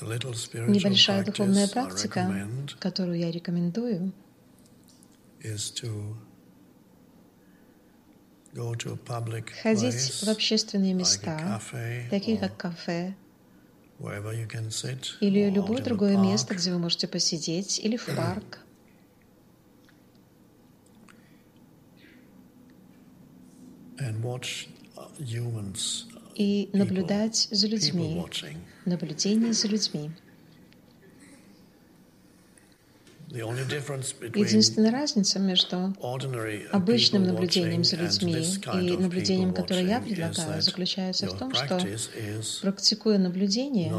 Небольшая духовная практика, которую я рекомендую, ходить в общественные места, такие как кафе, или любое другое место, где вы можете посидеть, или в парк. И наблюдать за людьми, наблюдение за людьми. Единственная разница между обычным наблюдением за людьми и наблюдением, которое я предлагаю, заключается в том, что практикуя наблюдение,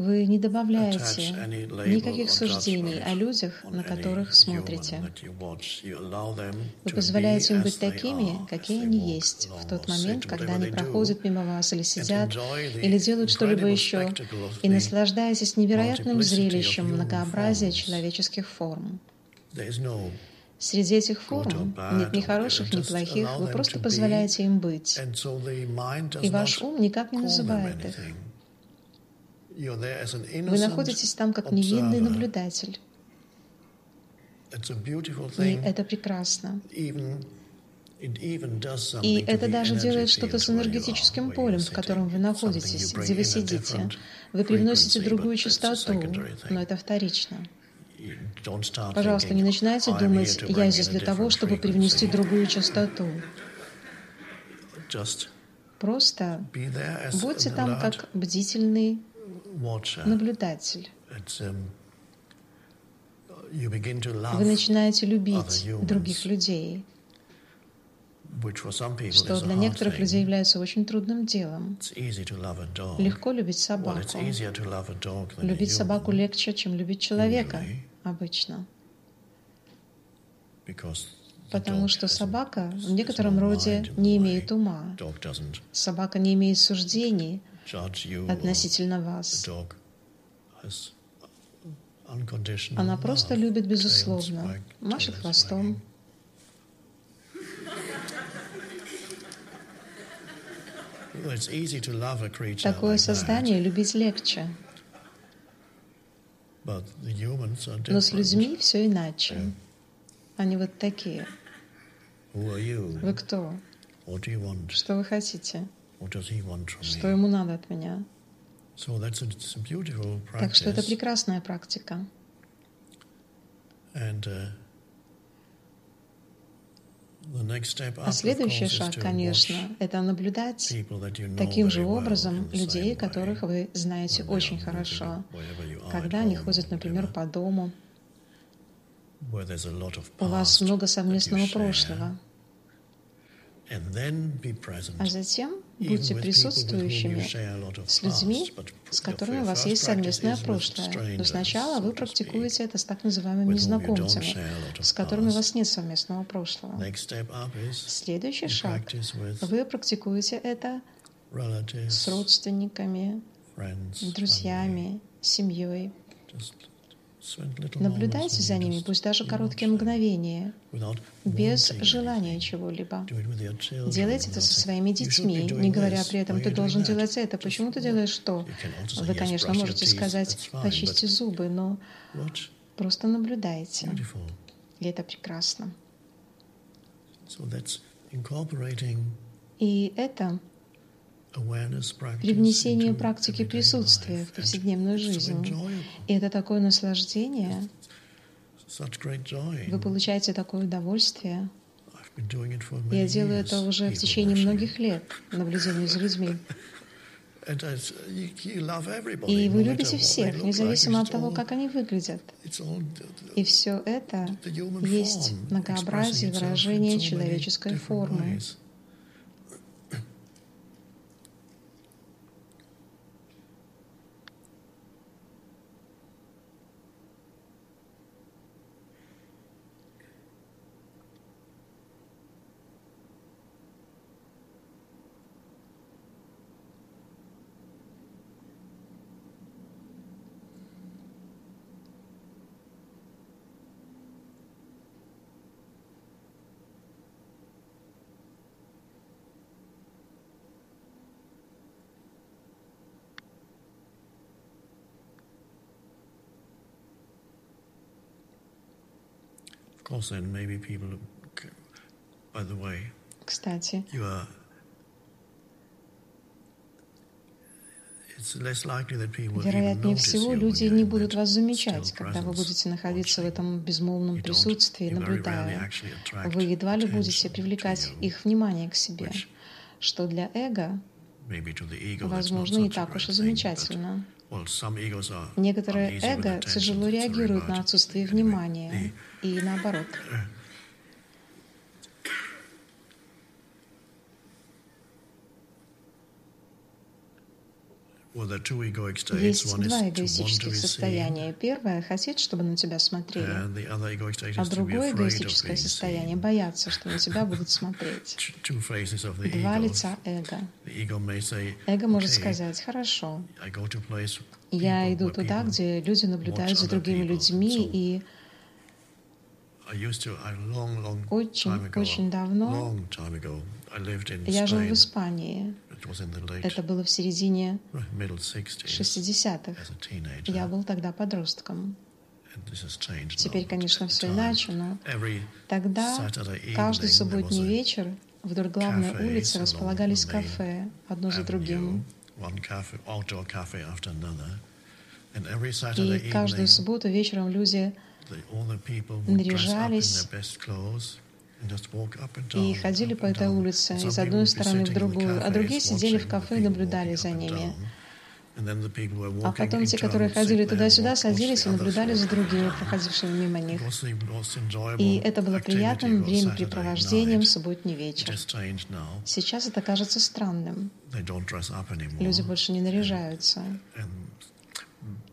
вы не добавляете никаких суждений о людях, на которых смотрите. Вы позволяете им быть такими, какие они есть в тот момент, когда они проходят мимо вас или сидят, или делают что-либо еще, и наслаждаетесь невероятным зрелищем многообразия человеческих форм. Среди этих форм нет ни хороших, ни плохих, вы просто позволяете им быть. И ваш ум никак не называет их. Вы находитесь там как невинный наблюдатель. И это прекрасно. И это даже делает что-то с энергетическим полем, в котором вы находитесь, где вы сидите. Вы привносите другую частоту, но это вторично. Пожалуйста, не начинайте думать, я здесь для того, чтобы привнести другую частоту. Просто будьте там как бдительный наблюдатель. Um, Вы начинаете любить других людей, что для некоторых людей является очень трудным делом. Легко любить собаку. Любить собаку легче, чем любить человека обычно. Потому что собака в некотором роде не имеет ума. Собака не имеет суждений, относительно вас. Она просто любит безусловно, машет хвостом. Такое создание любить легче. Но с людьми все иначе. Они вот такие. Вы кто? Что вы хотите? Что ему надо от меня? Так что это прекрасная практика. Uh, а следующий шаг, конечно, это наблюдать таким же образом людей, которых вы знаете очень хорошо, когда они ходят, например, по дому. У вас много совместного прошлого. А затем будьте присутствующими с людьми, с которыми у вас есть совместное прошлое. Но сначала вы практикуете это с так называемыми незнакомцами, с которыми у вас нет совместного прошлого. Следующий шаг. Вы практикуете это с родственниками, друзьями, семьей. Наблюдайте за ними, пусть даже короткие мгновения, без желания чего-либо. Делайте это со своими детьми, не говоря при этом, ты должен делать это. Почему ты делаешь что? Вы, конечно, можете сказать, почисти зубы, но просто наблюдайте. И это прекрасно. И это привнесение практики присутствия в повседневную жизнь. И это такое наслаждение. Вы получаете такое удовольствие. Я делаю это уже в течение многих лет, наблюдения за людьми. И вы любите всех, независимо от того, как они выглядят. И все это есть многообразие выражения человеческой формы. Кстати, Вероятнее всего, люди не будут вас замечать, когда вы будете находиться в этом безмолвном присутствии, наблюдая. Вы едва ли будете привлекать их внимание к себе, что для эго, возможно, не так уж и замечательно. Некоторые эго тяжело реагируют на отсутствие внимания, и наоборот. Есть два эгоистических состояния. Первое — хотеть, чтобы на тебя смотрели, а другое эгоистическое состояние — бояться, что на тебя будут смотреть. Два лица эго. Эго может сказать, хорошо, я иду туда, где люди наблюдают за другими людьми, и очень, очень давно я жил в Испании. Это было в середине 60-х. Я был тогда подростком. Теперь, конечно, все иначе, но тогда каждый субботний вечер вдоль главной улицы располагались кафе, одно за другим. И каждую субботу вечером люди наряжались и ходили по этой улице из одной стороны в другую, а другие сидели в кафе и наблюдали за ними. А потом те, которые ходили туда-сюда, садились и наблюдали за другими, проходившими мимо них. И это было приятным времяпрепровождением субботний вечер. Сейчас это кажется странным. Люди больше не наряжаются.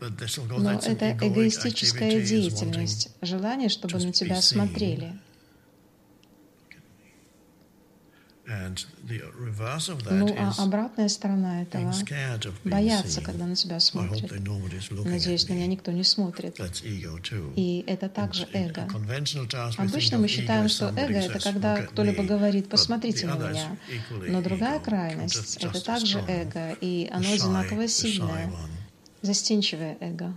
Но это эгоистическая деятельность, желание, чтобы на тебя смотрели. Ну, а обратная сторона этого — бояться, когда на тебя смотрят. Надеюсь, на меня никто не смотрит. И это также эго. Обычно мы считаем, что эго — это когда кто-либо говорит «посмотрите на меня». Но другая крайность — это также эго, и оно одинаково сильное, застенчивое эго.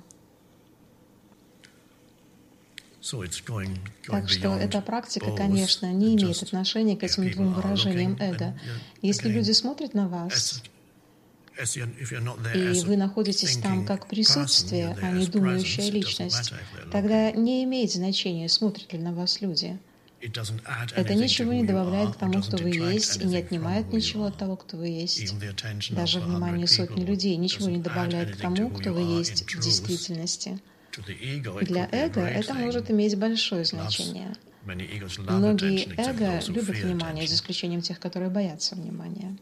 Так что эта практика, конечно, не имеет отношения к этим двум выражениям эго. Если люди смотрят на вас, и вы находитесь там как присутствие, а не думающая личность, тогда не имеет значения, смотрят ли на вас люди. Это ничего не добавляет к тому, кто вы есть, и не отнимает ничего от того, кто вы есть. Даже внимание сотни людей ничего не добавляет к тому, кто вы есть в действительности. Для эго это может иметь большое значение. Многие эго любят внимание, за исключением тех, которые боятся внимания.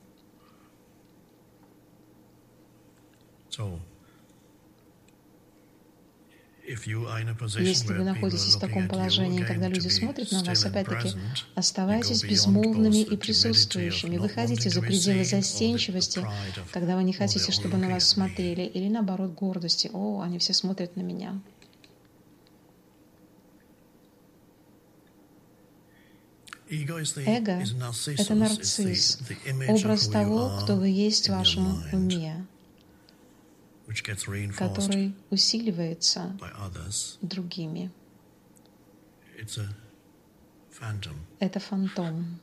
Если вы находитесь в таком положении, когда люди смотрят на вас, опять-таки, оставайтесь безмолвными и присутствующими. Выходите за пределы застенчивости, когда вы не хотите, чтобы на вас смотрели, или наоборот гордости. О, они все смотрят на меня. Эго — это нарцисс, образ того, кто вы есть в вашем уме который усиливается другими. Это фантом.